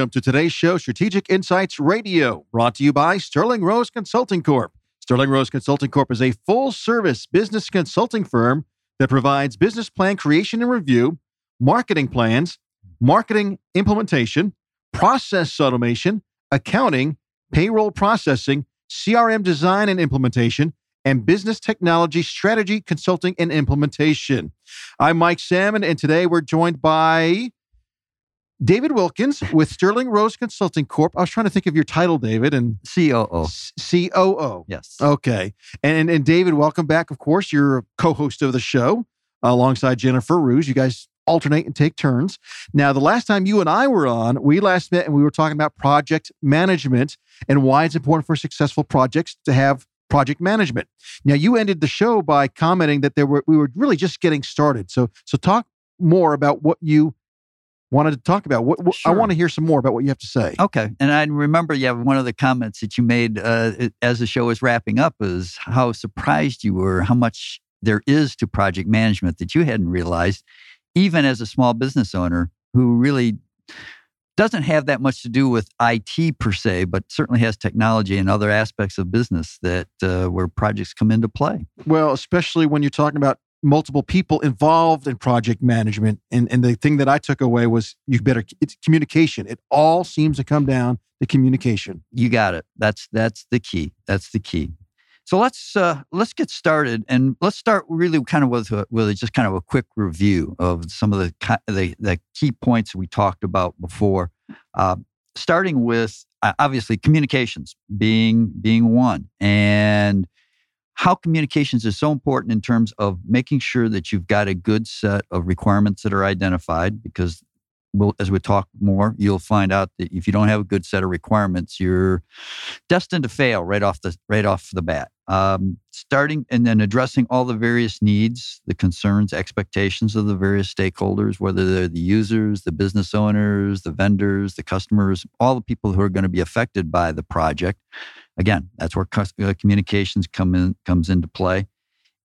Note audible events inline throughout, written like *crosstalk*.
Welcome to today's show, Strategic Insights Radio, brought to you by Sterling Rose Consulting Corp. Sterling Rose Consulting Corp is a full service business consulting firm that provides business plan creation and review, marketing plans, marketing implementation, process automation, accounting, payroll processing, CRM design and implementation, and business technology strategy consulting and implementation. I'm Mike Salmon, and today we're joined by David Wilkins with Sterling Rose Consulting Corp. I was trying to think of your title, David, and COO. COO. Yes. Okay. And, and, and David, welcome back. Of course, you're a co-host of the show alongside Jennifer Ruse. You guys alternate and take turns. Now, the last time you and I were on, we last met and we were talking about project management and why it's important for successful projects to have project management. Now, you ended the show by commenting that there were we were really just getting started. So, so talk more about what you wanted to talk about. What, what sure. I want to hear some more about what you have to say. Okay, and I remember you have one of the comments that you made uh, as the show was wrapping up is how surprised you were how much there is to project management that you hadn't realized, even as a small business owner who really doesn't have that much to do with IT per se, but certainly has technology and other aspects of business that uh, where projects come into play. Well, especially when you're talking about multiple people involved in project management. And, and the thing that I took away was you better it's communication. It all seems to come down to communication. You got it. That's that's the key. That's the key. So let's uh, let's get started, and let's start really kind of with with just kind of a quick review of some of the the, the key points we talked about before. Uh, starting with uh, obviously communications being being one, and how communications is so important in terms of making sure that you've got a good set of requirements that are identified because we'll, as we talk more you'll find out that if you don't have a good set of requirements you're destined to fail right off the right off the bat. Um, starting and then addressing all the various needs the concerns expectations of the various stakeholders whether they're the users the business owners the vendors the customers all the people who are going to be affected by the project Again, that's where uh, communications come in comes into play,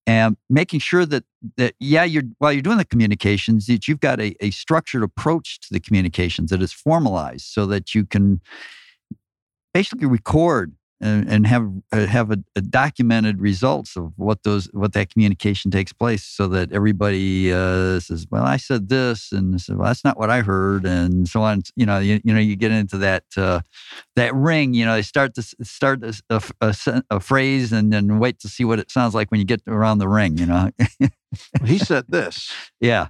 and making sure that that yeah, you're while you're doing the communications, that you've got a, a structured approach to the communications that is formalized, so that you can basically record and, and have uh, have a, a, documented results of what those what that communication takes place, so that everybody uh, says, "Well, I said this," and said, "Well, that's not what I heard," and so on. You know, you, you know, you get into that uh, that ring. You know, they start to start a, a, a, phrase and then wait to see what it sounds like when you get around the ring. You know, *laughs* he said this. Yeah.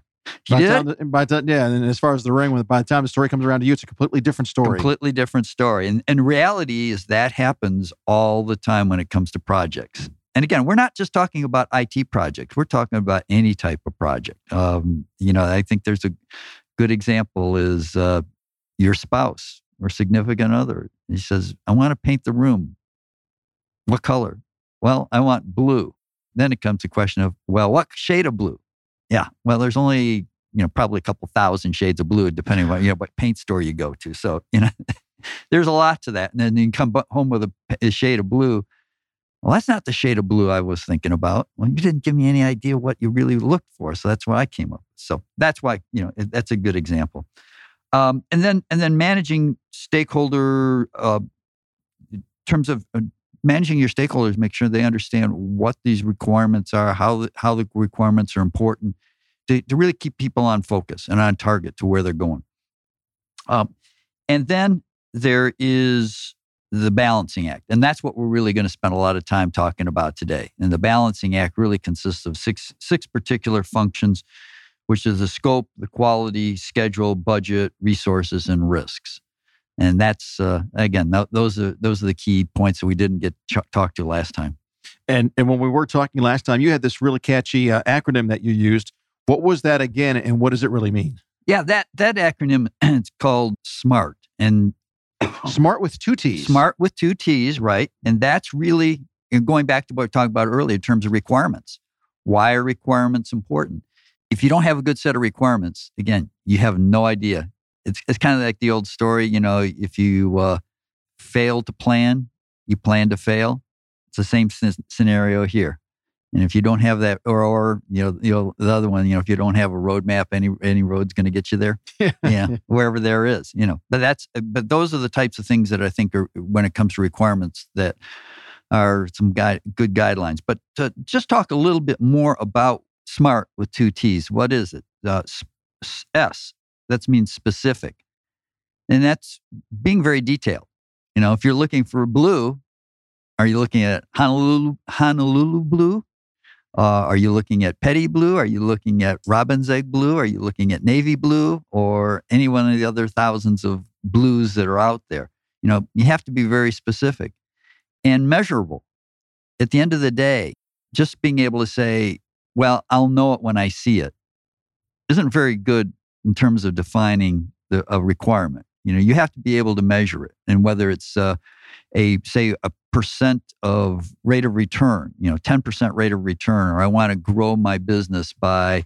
By did time. By time, yeah, and as far as the ring, by the time the story comes around to you, it's a completely different story. Completely different story. And, and reality is that happens all the time when it comes to projects. And again, we're not just talking about IT projects. We're talking about any type of project. Um, you know, I think there's a good example is uh, your spouse or significant other. He says, "I want to paint the room. What color? Well, I want blue." Then it comes to question of, well, what shade of blue? Yeah. Well, there's only, you know, probably a couple thousand shades of blue, depending on, you know, what paint store you go to. So, you know, *laughs* there's a lot to that. And then you come home with a, a shade of blue. Well, that's not the shade of blue I was thinking about. Well, you didn't give me any idea what you really looked for. So that's why I came up. So that's why, you know, that's a good example. Um, and then, and then managing stakeholder, uh, in terms of uh, managing your stakeholders, make sure they understand what these requirements are, how how the requirements are important, to, to really keep people on focus and on target to where they're going. Um, and then there is the balancing act, and that's what we're really going to spend a lot of time talking about today. And the balancing act really consists of six six particular functions, which is the scope, the quality, schedule, budget, resources, and risks and that's uh, again th- those are those are the key points that we didn't get ch- talked to last time. And and when we were talking last time, you had this really catchy uh, acronym that you used. What was that again, and what does it really mean? Yeah, that that acronym *clears throat* it's called SMART, and *coughs* SMART with two T's. SMART with two T's, right? And that's really going back to what we talked about earlier in terms of requirements. Why are requirements important? If you don't have a good set of requirements, again, you have no idea it's it's kind of like the old story, you know, if you uh, fail to plan, you plan to fail. It's the same scenario here. And if you don't have that, or, or you know, you know, the other one, you know, if you don't have a roadmap, any any road's going to get you there. *laughs* yeah, wherever there is, you know. But that's, but those are the types of things that I think are when it comes to requirements that are some guide, good guidelines. But to just talk a little bit more about SMART with two T's. What is it? Uh, S. That means specific, and that's being very detailed. You know, if you're looking for blue, are you looking at Honolulu, Honolulu blue? Uh, are you looking at petty blue? Are you looking at robin's egg blue? Are you looking at navy blue or any one of the other thousands of blues that are out there? You know, you have to be very specific and measurable. At the end of the day, just being able to say, well, I'll know it when I see it isn't very good in terms of defining the, a requirement. You know, you have to be able to measure it. And whether it's uh, a say a percent of rate of return, you know, 10% rate of return, or I want to grow my business by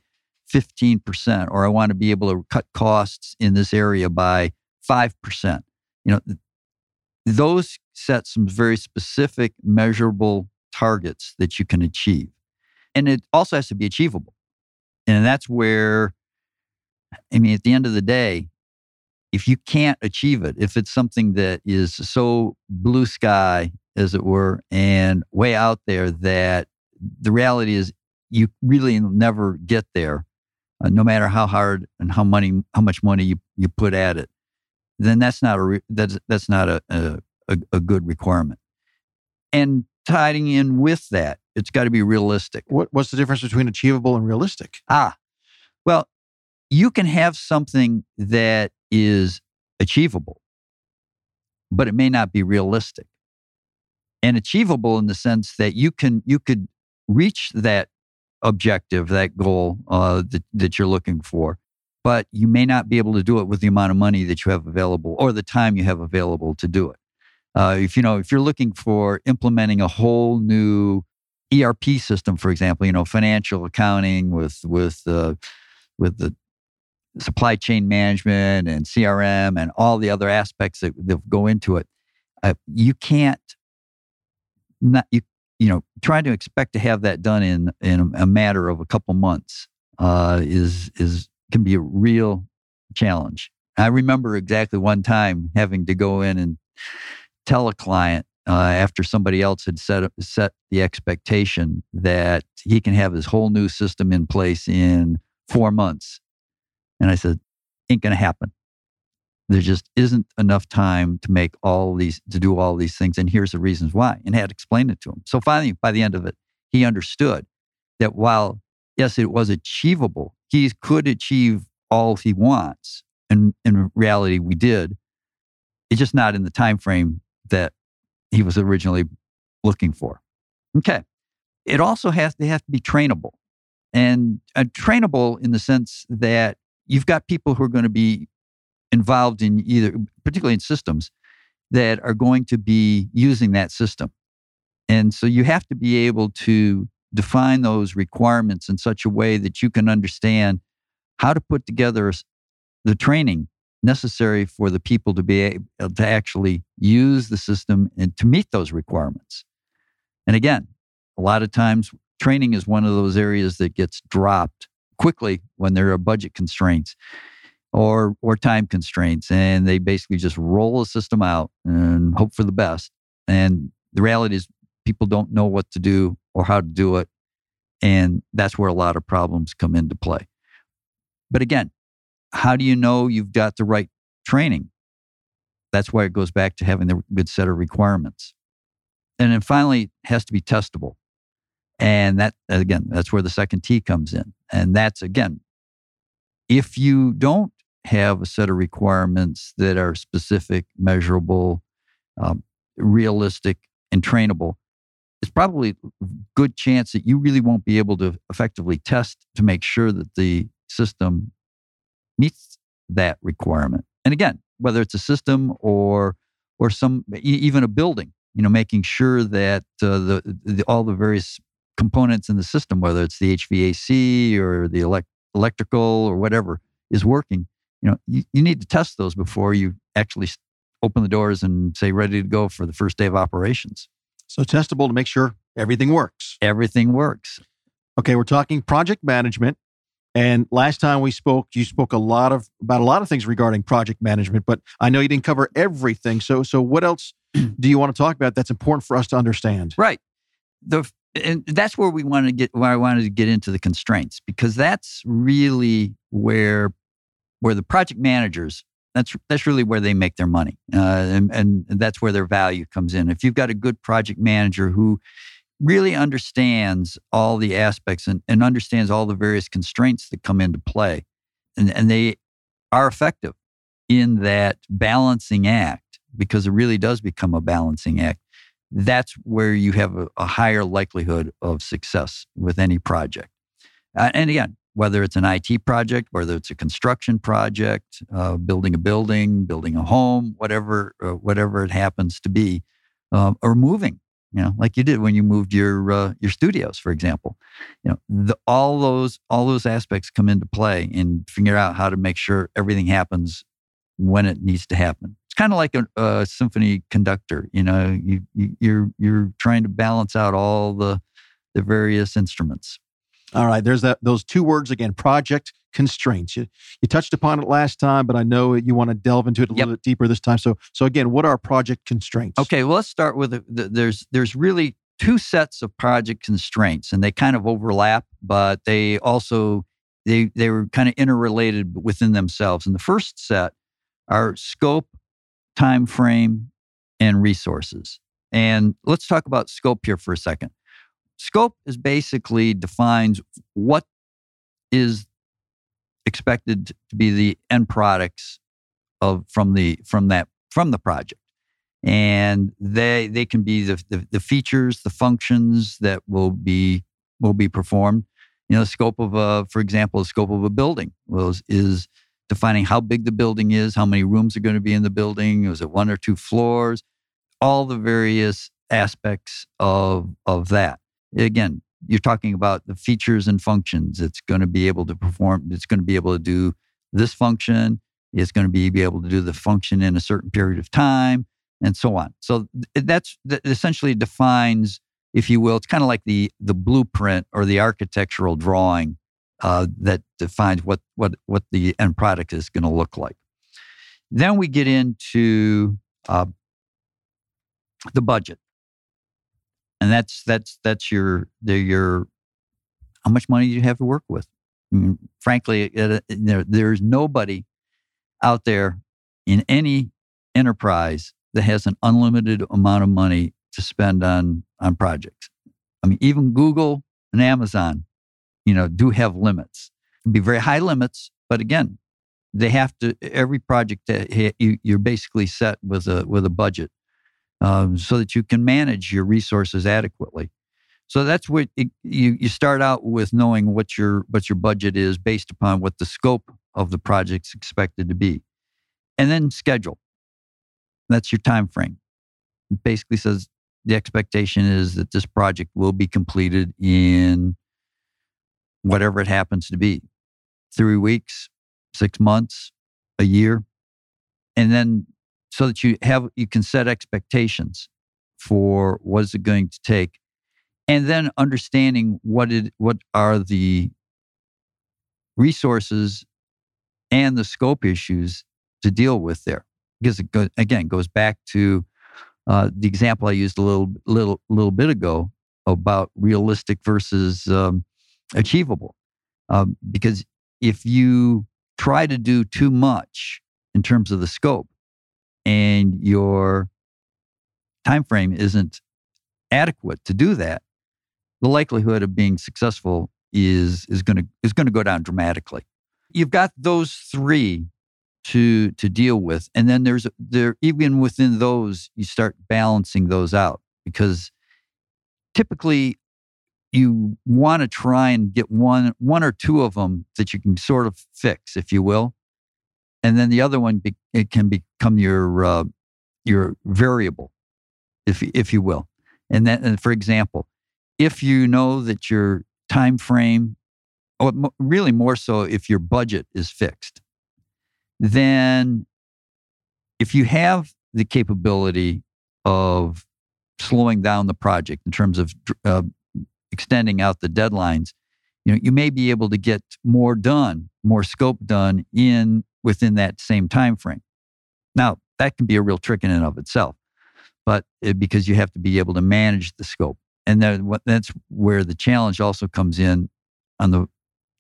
15%, or I want to be able to cut costs in this area by 5%. You know, those set some very specific, measurable targets that you can achieve. And it also has to be achievable. And that's where, I mean, at the end of the day, if you can't achieve it, if it's something that is so blue sky, as it were, and way out there that the reality is you really never get there, uh, no matter how hard and how money, how much money you, you put at it, then that's not a re- that's that's not a, a a good requirement. And tying in with that, it's got to be realistic. What, what's the difference between achievable and realistic? Ah, well, you can have something that is achievable, but it may not be realistic. And achievable in the sense that you can you could reach that objective, that goal uh, that, that you're looking for, but you may not be able to do it with the amount of money that you have available or the time you have available to do it. Uh, if you know if you're looking for implementing a whole new ERP system, for example, you know financial accounting with with uh, with the supply chain management and CRM and all the other aspects that, that go into it. Uh, you can't not you you know trying to expect to have that done in in a matter of a couple months uh, is is can be a real challenge. I remember exactly one time having to go in and tell a client uh, after somebody else had set set the expectation that he can have his whole new system in place in four months and I said, ain't going to happen. There just isn't enough time to make all these, to do all these things. And here's the reasons why. And I had explained it to him. So finally, by the end of it, he understood that while, yes, it was achievable, he could achieve all he wants. And in reality, we did. It's just not in the time frame that he was originally looking for. Okay. It also has to have to be trainable and uh, trainable in the sense that you've got people who are going to be involved in either, particularly in systems, that are going to be using that system. And so you have to be able to define those requirements in such a way that you can understand how to put together the training necessary for the people to be able to actually use the system and to meet those requirements. And again, a lot of times training is one of those areas that gets dropped quickly when there are budget constraints or or time constraints and they basically just roll a system out and hope for the best. And the reality is people don't know what to do or how to do it and that's where a lot of problems come into play. But again how do you know you've got the right training? That's why it goes back to having the good set of requirements. And then finally it has to be testable and that, again, that's where the second T comes in. And that's, again, if you don't have a set of requirements that are specific, measurable, um, realistic, and trainable, it's probably good chance that you really won't be able to effectively test to make sure that the system meets that requirement. And again, whether it's a system or or some even a building, you know, making sure that uh, the, the all the various components in the system, whether it's the HVAC or the elect- electrical or whatever is working, you know, you, you need to test those before you actually open the doors and say ready to go for the first day of operations. So testable to make sure everything works. Everything works. Okay, we're talking project management. And last time we spoke, you spoke a lot of about a lot of things regarding project management, but I know you didn't cover everything. So so what else *clears throat* do you want to talk about that's important for us to understand? Right. The and that's where we want to get where I wanted to get into the constraints because that's really where where the project managers that's that's really where they make their money uh, and, and that's where their value comes in. If you've got a good project manager who really understands all the aspects and, and understands all the various constraints that come into play and, and they are effective in that balancing act because it really does become a balancing act that's where you have a, a higher likelihood of success with any project. Uh, and again, whether it's an IT project, whether it's a construction project, uh, building a building, building a home, whatever, uh, whatever it happens to be, um, or moving, you know, like you did when you moved your uh, your studios, for example. You know, the, all those all those aspects come into play in figure out how to make sure everything happens when it needs to happen It's kind of like a, a, symphony conductor. You know, you, you you're you're trying to balance out all the the various instruments. All right, there's that those two words again, project constraints. You, you touched upon it last time, but I know you want to delve into it a yep. little bit deeper this time. So so again, what are project constraints? Okay, well let's start with the, the, there's there's really two sets of project constraints and they kind of overlap, but they also they they were kind of interrelated within themselves. And the first set are scope time frame, and resources. And let's talk about scope here for a second. Scope is basically defines what is expected to be the end products of from the from that from the project and they they can be the, the, the features the functions that will be will be performed you know the scope of a for example the scope of a building was is defining how big the building is, how many rooms are going to be in the building, is it one or two floors, all the various aspects of, of that. Again, you're talking about the features and functions. It's going to be able to perform, it's going to be able to do this function, it's going to be, be able to do the function in a certain period of time, and so on. So that's that essentially defines, if you will, it's kind of like the the blueprint or the architectural drawing uh, that defines what what what the end product is going to look like. Then we get into uh, the budget, and that's that's that's your the, your how much money you have to work with. I mean, frankly, it, there, there's nobody out there in any enterprise that has an unlimited amount of money to spend on on projects. I mean, even Google and Amazon you know, do have limits. Can be very high limits, but again, they have to. Every project you're basically set with a with a budget, um, so that you can manage your resources adequately. So that's what it, you you start out with knowing what your what your budget is based upon what the scope of the project's expected to be, and then schedule. That's your time frame. It basically says the expectation is that this project will be completed in whatever it happens to be three weeks, six months, a year. And then so that you have, you can set expectations for what is it going to take. And then understanding what it, what are the resources and the scope issues to deal with there. Because it goes, again, goes back to uh, the example I used a little, little, little bit ago about realistic versus um, achievable. Um, because if you try to do too much in terms of the scope and your time frame isn't adequate to do that, the likelihood of being successful is is going to is going to go down dramatically. You've got those three to to deal with, and then there's there even within those you start balancing those out because typically you want to try and get one one or two of them that you can sort of fix, if you will, and then the other one be, it can become your uh, your variable, if if you will. And then, and for example, if you know that your time frame, or really more so if your budget is fixed, then if you have the capability of slowing down the project in terms of uh, extending out the deadlines, you know, you may be able to get more done, more scope done in within that same time frame. Now, that can be a real trick in and of itself, but it, because you have to be able to manage the scope. And then that's where the challenge also comes in on the,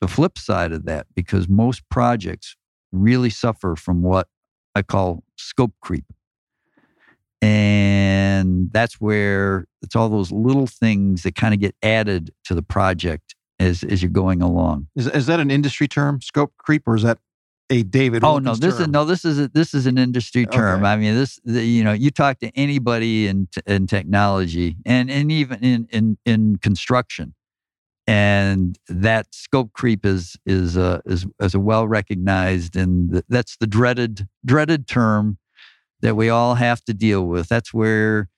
the flip side of that, because most projects really suffer from what I call scope creep. And that's where it's all those little things that kind of get added to the project as, as you're going along. Is, is that an industry term, scope creep, or is that a David? Oh no, this term? is no, this is a, this is an industry term. Okay. I mean, this the, you know, you talk to anybody in in technology and and even in in in construction, and that scope creep is is a is, is a well recognized and that's the dreaded dreaded term that we all have to deal with. That's where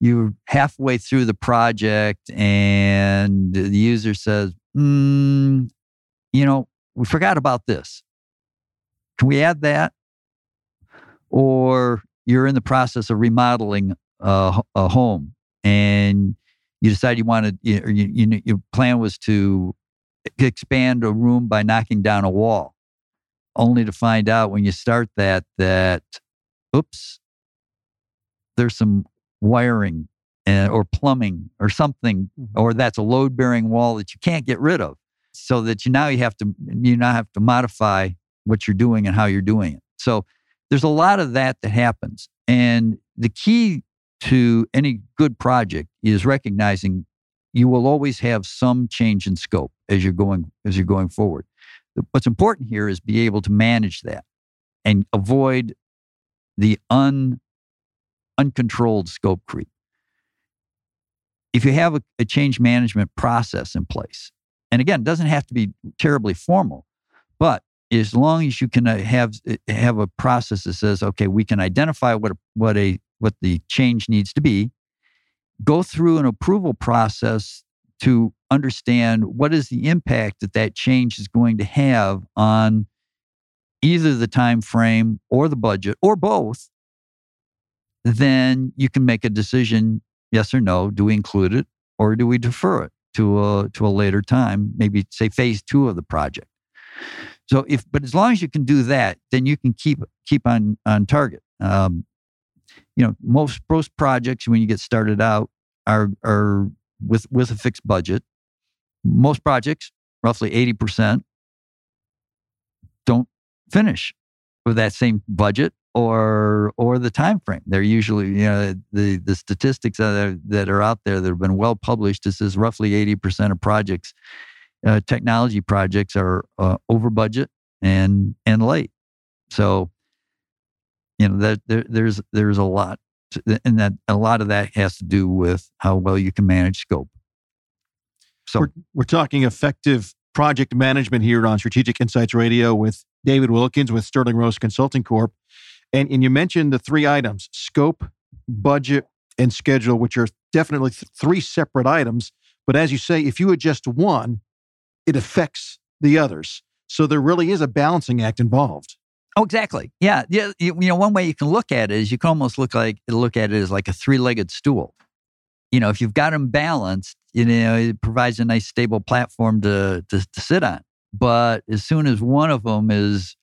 you're halfway through the project and the user says, mm, you know, we forgot about this can we add that? Or you're in the process of remodeling a, a home and you decide you wanted, you, you, you, your plan was to expand a room by knocking down a wall, only to find out when you start that, that, oops, there's some wiring and, or plumbing or something, mm-hmm. or that's a load bearing wall that you can't get rid of. So that you now you have to you now have to modify what you're doing and how you're doing it. So there's a lot of that that happens. And the key to any good project is recognizing you will always have some change in scope as you're going as you're going forward. What's important here is be able to manage that and avoid the un, uncontrolled scope creep. If you have a, a change management process in place, and again, it doesn't have to be terribly formal, but as long as you can uh, have uh, have a process that says, okay, we can identify what what a what the change needs to be, go through an approval process to understand what is the impact that that change is going to have on either the time frame or the budget or both then you can make a decision yes or no do we include it or do we defer it to a to a later time maybe say phase 2 of the project so if, but as long as you can do that, then you can keep keep on on target. Um, you know, most most projects when you get started out are are with with a fixed budget. Most projects, roughly eighty percent, don't finish with that same budget or or the time frame. They're usually you know the the statistics that are, that are out there that have been well published. This is roughly eighty percent of projects uh, technology projects are uh, over budget and and late. So, you know that there, there's there's a lot, and that a lot of that has to do with how well you can manage scope. So we're, we're talking effective project management here on Strategic Insights Radio with David Wilkins with Sterling Rose Consulting Corp. And, and you mentioned the three items scope, budget, and schedule, which are definitely th- three separate items. But as you say, if you adjust one, it affects the others. So there really is a balancing act involved. Oh, exactly. Yeah. Yeah. You, you, know, one way you can look at it is you can almost look like look at it as like a three-legged stool. You know, if you've got them balanced, you know, it provides a nice stable platform to, to, to sit on. But as soon as one of them is,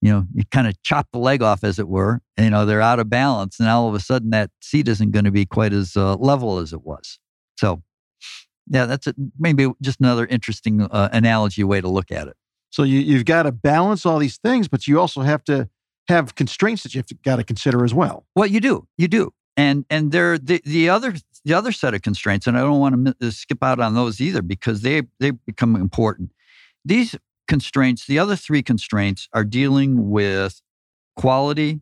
you know, you kind of chop the leg off, as it were, you know, they're out of balance, and all of a sudden that seat isn't going to be quite as uh, level as it was. So yeah, that's a, maybe just another interesting uh, analogy way to look at it. So you, you've got to balance all these things, but you also have to have constraints that you've got to consider as well. Well, you do, you do, and and there the the other the other set of constraints, and I don't want to uh, skip out on those either because they they become important. These constraints, the other three constraints, are dealing with quality,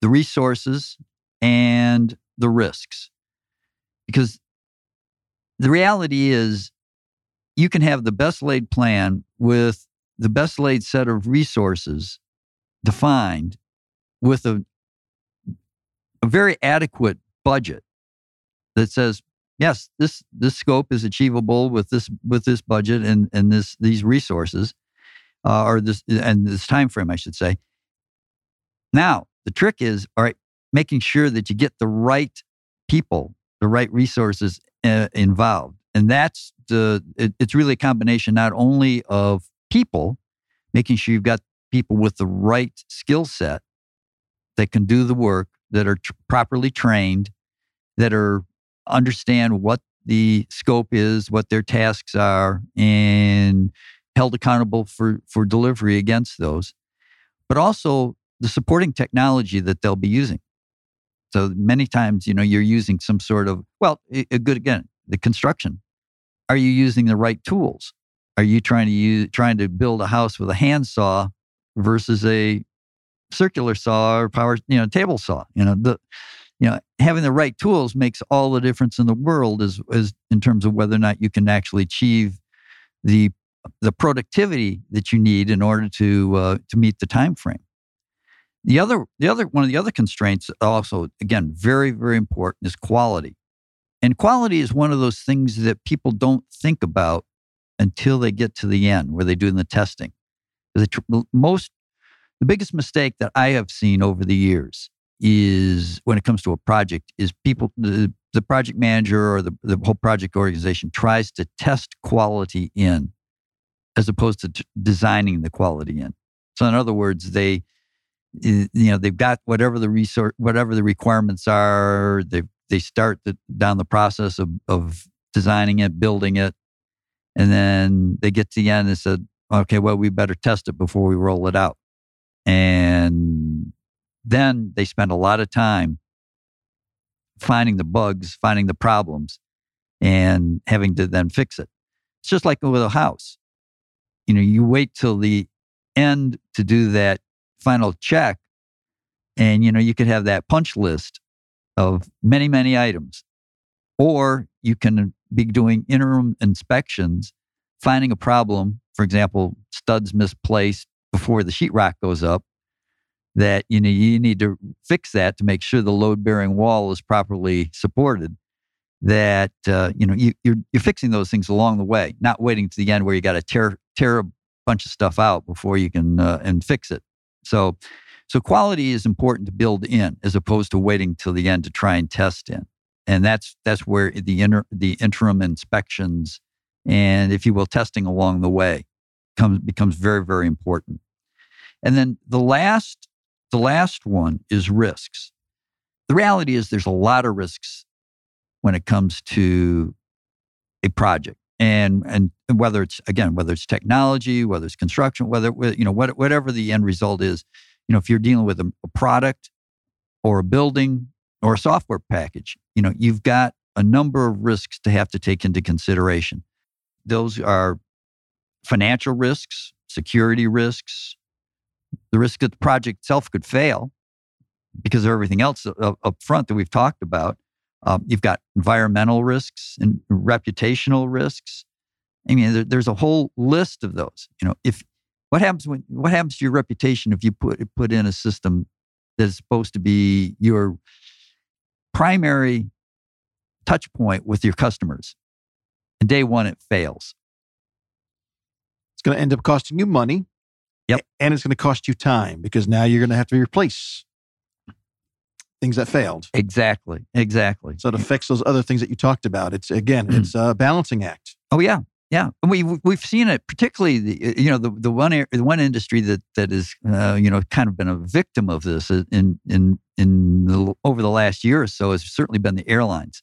the resources, and the risks, because the reality is you can have the best laid plan with the best laid set of resources defined with a, a very adequate budget that says yes this this scope is achievable with this with this budget and and this these resources uh, or this and this time frame i should say now the trick is all right making sure that you get the right people the right resources uh, involved. And that's the, it, it's really a combination not only of people, making sure you've got people with the right skill set that can do the work, that are properly trained, that are understand what the scope is, what their tasks are, and held accountable for, for delivery against those, but also the supporting technology that they'll be using. So many times, you know, you're using some sort of, well, a good, again, the construction. Are you using the right tools? Are you trying to use, trying to build a house with a handsaw versus a circular saw or power, you know, table saw? You know, the, you know, having the right tools makes all the difference in the world as, as in terms of whether or not you can actually achieve the the productivity that you need in order to uh, to meet the time frame. The other the other one of the other constraints also again very very important is quality. And quality is one of those things that people don't think about until they get to the end where they do the testing. The most the biggest mistake that I have seen over the years is when it comes to a project is people the, the project manager or the, the whole project organization tries to test quality in as opposed to t- designing the quality in. So in other words, they you know they've got whatever the resource whatever the requirements are they they start the, down the process of, of designing it building it and then they get to the end and said okay well we better test it before we roll it out and then they spend a lot of time finding the bugs finding the problems and having to then fix it it's just like with a house you know, you wait till the end to do that final check. And, you know, you could have that punch list of many, many items. Or you can be doing interim inspections, finding a problem, for example, studs misplaced before the sheetrock goes up, that you know you need to fix that to make sure the load bearing wall is properly supported that uh, you know you, are you're, you're fixing those things along the way, not waiting to the end where you got to tear tear a bunch of stuff out before you can uh, and fix it. So so quality is important to build in as opposed to waiting till the end to try and test in, and that's that's where the inter, the interim inspections and if you will testing along the way comes becomes very very important. And then the last the last one is risks. The reality is there's a lot of risks when it comes to a project and and whether it's again whether it's technology whether it's construction whether you know what, whatever the end result is you know if you're dealing with a, a product or a building or a software package you know you've got a number of risks to have to take into consideration those are financial risks security risks the risk that the project itself could fail because of everything else up, front that we've talked about um, you've got environmental risks and reputational risks. I mean, there, there's a whole list of those. You know, if what happens when what happens to your reputation if you put put in a system that is supposed to be your primary touch point with your customers, and day one it fails. It's going to end up costing you money. Yep, and it's going to cost you time because now you're going to have to replace things that failed. Exactly. Exactly. So to fix those other things that you talked about, it's again, mm. it's a balancing act. Oh yeah, yeah. We we've seen it, particularly the you know the the one the one industry that that is uh, you know kind of been a victim of this in in in the, over the last year or so has certainly been the airlines.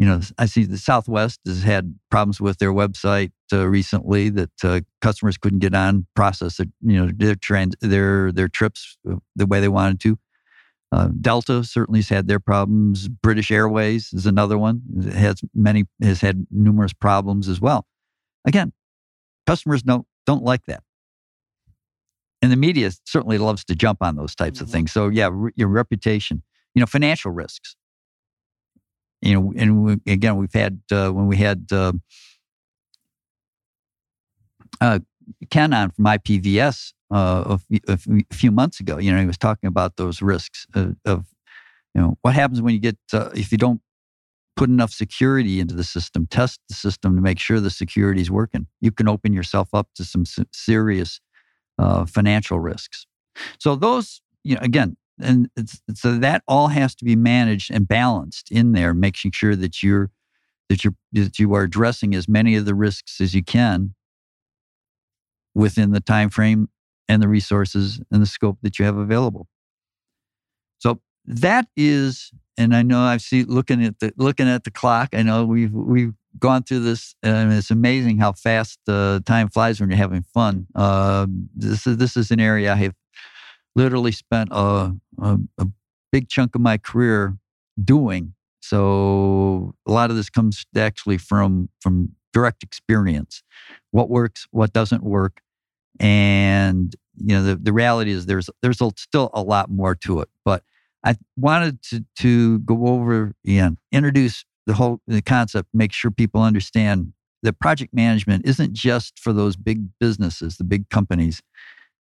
You know, I see the Southwest has had problems with their website uh, recently that uh, customers couldn't get on process their, you know their trans their their trips uh, the way they wanted to. Uh, Delta certainly has had their problems. British Airways is another one. It has many has had numerous problems as well. Again, customers don't don't like that, and the media certainly loves to jump on those types mm-hmm. of things. So yeah, re- your reputation, you know, financial risks. You know, and we, again, we've had uh, when we had uh, uh Ken on from IPVS uh, a, few months ago. You know, he was talking about those risks of, of you know, what happens when you get, uh, if you don't put enough security into the system, test the system to make sure the security is working. You can open yourself up to some serious uh, financial risks. So those, you know, again, and so that all has to be managed and balanced in there, making sure that you're that you're that you are addressing as many of the risks as you can within the time frame and the resources and the scope that you have available. So that is, and I know I've seen looking at the looking at the clock. I know we've we've gone through this, and it's amazing how fast uh, time flies when you're having fun. Uh, this is this is an area I have literally spent a, a, a big chunk of my career doing. So a lot of this comes actually from from direct experience. What works, what doesn't work, and you know the, the reality is there's there's still a lot more to it. But I wanted to to go over and introduce the whole the concept, make sure people understand that project management isn't just for those big businesses, the big companies.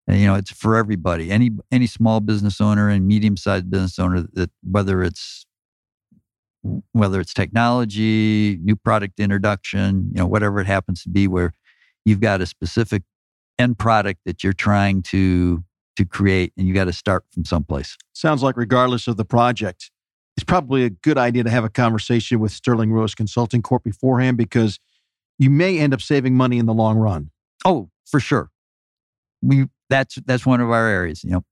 And, you know, it's for everybody. Any any small business owner and medium sized business owner that whether it's whether it's technology, new product introduction, you know, whatever it happens to be, where you've got a specific end product that you're trying to to create, and you got to start from someplace. Sounds like regardless of the project, it's probably a good idea to have a conversation with Sterling Rose Consulting Corp beforehand because you may end up saving money in the long run. Oh, for sure. We that's that's one of our areas. You know.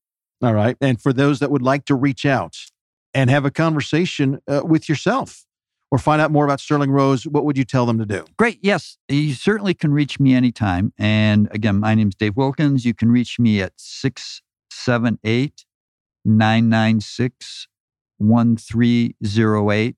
All right, and for those that would like to reach out and have a conversation uh, with yourself or find out more about Sterling Rose, what would you tell them to do? Great. Yes, you certainly can reach me anytime. And again, my name is Dave Wilkins. You can reach me at 678 996 1308.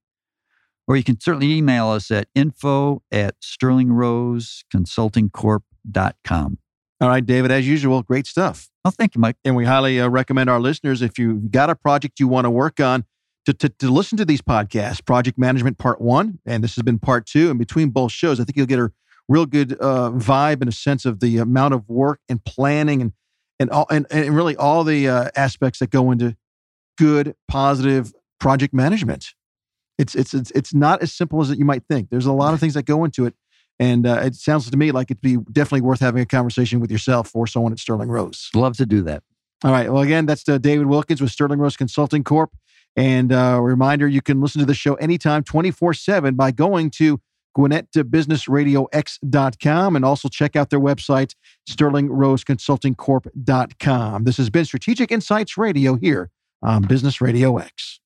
Or you can certainly email us at info at sterlingroseconsultingcorp.com. All right, David, as usual, great stuff. Oh, thank you, Mike. And we highly uh, recommend our listeners, if you've got a project you want to work on, to, to, to, listen to these podcasts Project Management Part One, and this has been Part Two. And between both shows, I think you'll get a real good uh, vibe and a sense of the amount of work and planning and and all and, and really all the uh, aspects that go into good, positive project management. It's, it's it's it's not as simple as you might think. There's a lot of things that go into it, and uh, it sounds to me like it'd be definitely worth having a conversation with yourself or someone at Sterling Rose. Love to do that. All right. Well, again, that's uh, David Wilkins with Sterling Rose Consulting Corp. And uh, a reminder, you can listen to the show anytime, 24 7, by going to GwinnettBusinessRadioX.com and also check out their website, SterlingRoseConsultingCorp.com. This has been Strategic Insights Radio here on Business Radio X.